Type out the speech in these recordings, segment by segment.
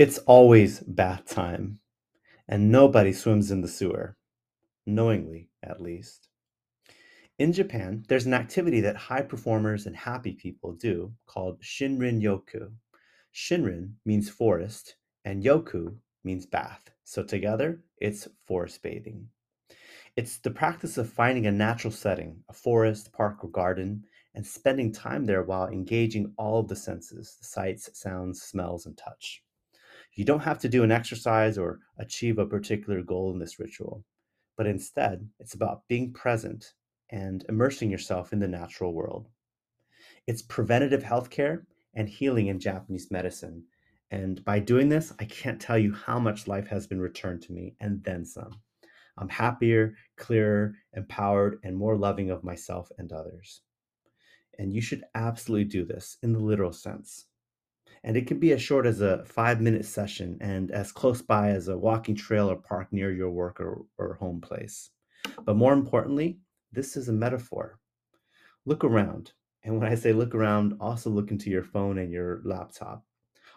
It's always bath time, and nobody swims in the sewer, knowingly at least. In Japan, there's an activity that high performers and happy people do called Shinrin Yoku. Shinrin means forest, and Yoku means bath. So together, it's forest bathing. It's the practice of finding a natural setting, a forest, park, or garden, and spending time there while engaging all of the senses the sights, sounds, smells, and touch. You don't have to do an exercise or achieve a particular goal in this ritual, but instead, it's about being present and immersing yourself in the natural world. It's preventative healthcare and healing in Japanese medicine. And by doing this, I can't tell you how much life has been returned to me and then some. I'm happier, clearer, empowered, and more loving of myself and others. And you should absolutely do this in the literal sense. And it can be as short as a five minute session and as close by as a walking trail or park near your work or, or home place. But more importantly, this is a metaphor. Look around. And when I say look around, also look into your phone and your laptop.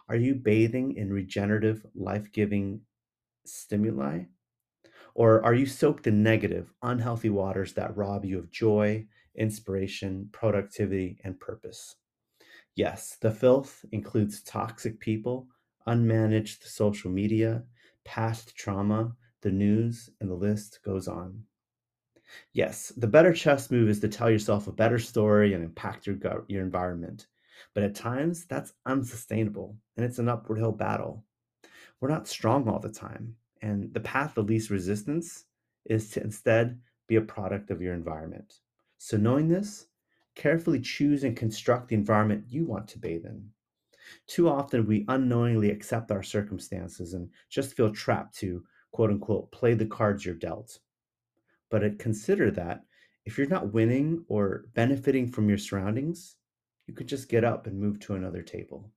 Are you bathing in regenerative, life giving stimuli? Or are you soaked in negative, unhealthy waters that rob you of joy, inspiration, productivity, and purpose? Yes, the filth includes toxic people, unmanaged social media, past trauma, the news, and the list goes on. Yes, the better chess move is to tell yourself a better story and impact your your environment. But at times, that's unsustainable and it's an upward hill battle. We're not strong all the time, and the path of least resistance is to instead be a product of your environment. So, knowing this, carefully choose and construct the environment you want to bathe in. Too often, we unknowingly accept our circumstances and just feel trapped to quote unquote play the cards you're dealt. But uh, consider that if you're not winning or benefiting from your surroundings, you could just get up and move to another table.